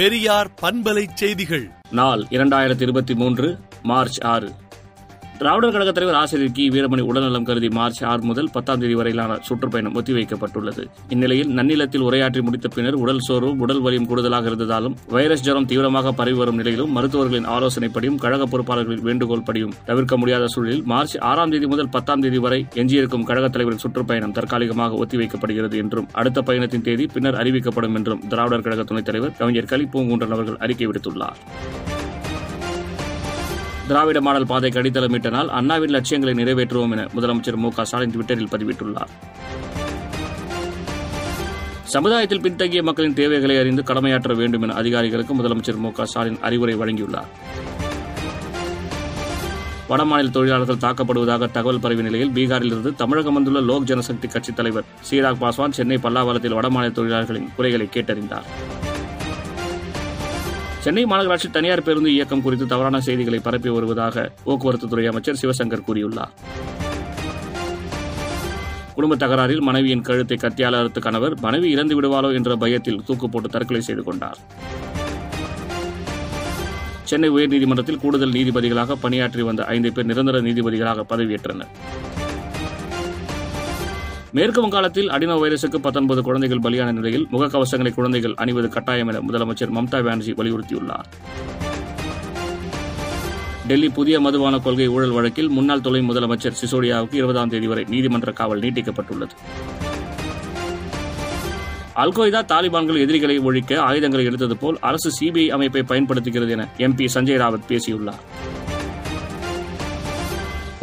பெரியார் பண்பலை செய்திகள். நாள் இரண்டாயிரத்தி இருபத்தி மூன்று மார்ச் ஆறு. திராவிடர் கழக தலைவர் ஆசிரியர் கி. வீரமணி உடல்நலம் கருதி மார்ச் ஆறு முதல் பத்தாம் தேதி வரையிலான சுற்றுப்பயணம் ஒத்திவைக்கப்பட்டுள்ளது. இந்நிலையில் நன்னிலத்தில் உரையாற்றி முடித்த பின்னர் உடல் சோர்வும் உடல் வலியும் கூடுதலாக இருந்ததாலும் வைரஸ் ஜரம் தீவிரமாக பரவி வரும் நிலையிலும் மருத்துவர்களின் ஆலோசனைப்படியும் கழக பொறுப்பாளர்களின் வேண்டுகோள் படியும் தவிர்க்க முடியாத சூழலில் மார்ச் ஆறாம் தேதி முதல் பத்தாம் தேதி வரை எஞ்சியிருக்கும் கழகத் தலைவரின் சுற்றுப்பயணம் தற்காலிகமாக ஒத்திவைக்கப்படுகிறது என்றும் அடுத்த பயணத்தின் தேதி பின்னர் அறிவிக்கப்படும் என்றும் திராவிடர் கழக துணைத் தலைவர் கவிஞர் கலி பூங்குன்றன் அவர்கள் அறிக்கை விடுத்துள்ளார். திராவிட மாடல் பாதைக்கு அடித்தளமிட்டனால் அண்ணாவின் லட்சியங்களை நிறைவேற்றுவோம் என முதலமைச்சர் மு க ஸ்டாலின் ட்விட்டரில் பதிவிட்டுள்ளார். சமுதாயத்தில் பின்தங்கிய மக்களின் தேவைகளை அறிந்து கடமையாற்ற வேண்டும் என அதிகாரிகளுக்கு முதலமைச்சர் மு க ஸ்டாலின் அறிவுரை வழங்கியுள்ளார். வடமாநில தொழிலாளர்கள் தாக்கப்படுவதாக தகவல் பரவிய நிலையில் பீகாரிலிருந்து தமிழகம் வந்துள்ள லோக் ஜனசக்தி கட்சித் தலைவர் சீராக் பாஸ்வான் சென்னை பல்லாவரத்தில் வடமாநில தொழிலாளர்களின் குறைகளை கேட்டறிந்தார். சென்னை மாநகராட்சி தனியார் பேருந்து இயக்கம் குறித்து தவறான செய்திகளை பரப்பி வருவதாக போக்குவரத்துத்துறை அமைச்சர் சிவசங்கர் கூறியுள்ளார். குடும்ப தகராறில் மனைவியின் கழுத்தை கத்தியால் அறுத்த கணவர் மனைவி இறந்து விடுவாளோ என்ற பயத்தில் தூக்கு போட்டு தற்கொலை செய்து கொண்டார். சென்னை உயர்நீதிமன்றத்தில் கூடுதல் நீதிபதிகளாக பணியாற்றி வந்த ஐந்து பேர் நிரந்தர நீதிபதிகளாக பதவியேற்றனர். மேற்கு வங்காளத்தில் அடினோ வைரசுக்கு பத்தொன்பது குழந்தைகள் பலியான நிலையில் முகக்கவசங்களை குழந்தைகள் அணிவது கட்டாயம் என முதலமைச்சர் மம்தா பானர்ஜி வலியுறுத்தியுள்ளார். டெல்லி புதிய மதுபான கொள்கை ஊழல் வழக்கில் முன்னாள் துணை முதலமைச்சர் சிசோடியாவுக்கு இருபதாம் தேதி வரை நீதிமன்ற காவல் நீட்டிக்கப்பட்டுள்ளது. அல்கொய்தா தாலிபான்கள் எதிரிகளை ஒழிக்க ஆயுதங்களை எடுத்தது போல் அரசு சிபிஐ அமைப்பை பயன்படுத்துகிறது என எம்பி சஞ்சய் ராவத் பேசியுள்ளார்.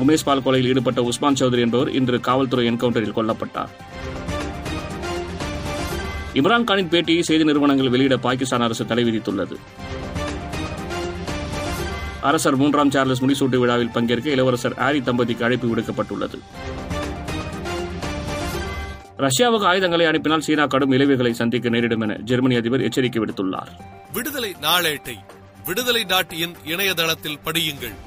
உமேஷ் பால் கொலையில் ஈடுபட்ட உஸ்மான் சௌத்ரி என்பவர் இன்று காவல்துறை என்கவுண்டரில் கொல்லப்பட்டார். இம்ரான்கானின் பேட்டியை செய்தி நிறுவனங்கள் வெளியிட பாகிஸ்தான் அரசு தடை விதித்துள்ளது. அரசர் மூன்றாம் சார்லஸ் முடிசூட்டு விழாவில் பங்கேற்க இளவரசர் ஆரி தம்பதிக்கு அழைப்பு விடுக்கப்பட்டுள்ளது. ரஷ்யாவுக்கு ஆயுதங்களை அனுப்பினால் சீனா கடும் விளைவுகளை சந்திக்க நேரிடும் என ஜெர்மனி அதிபர் எச்சரிக்கை விடுத்துள்ளார். விடுதலை நாளேட்டை விடுதலை டாட் இன் இணையதளத்தில் படியுங்கள்.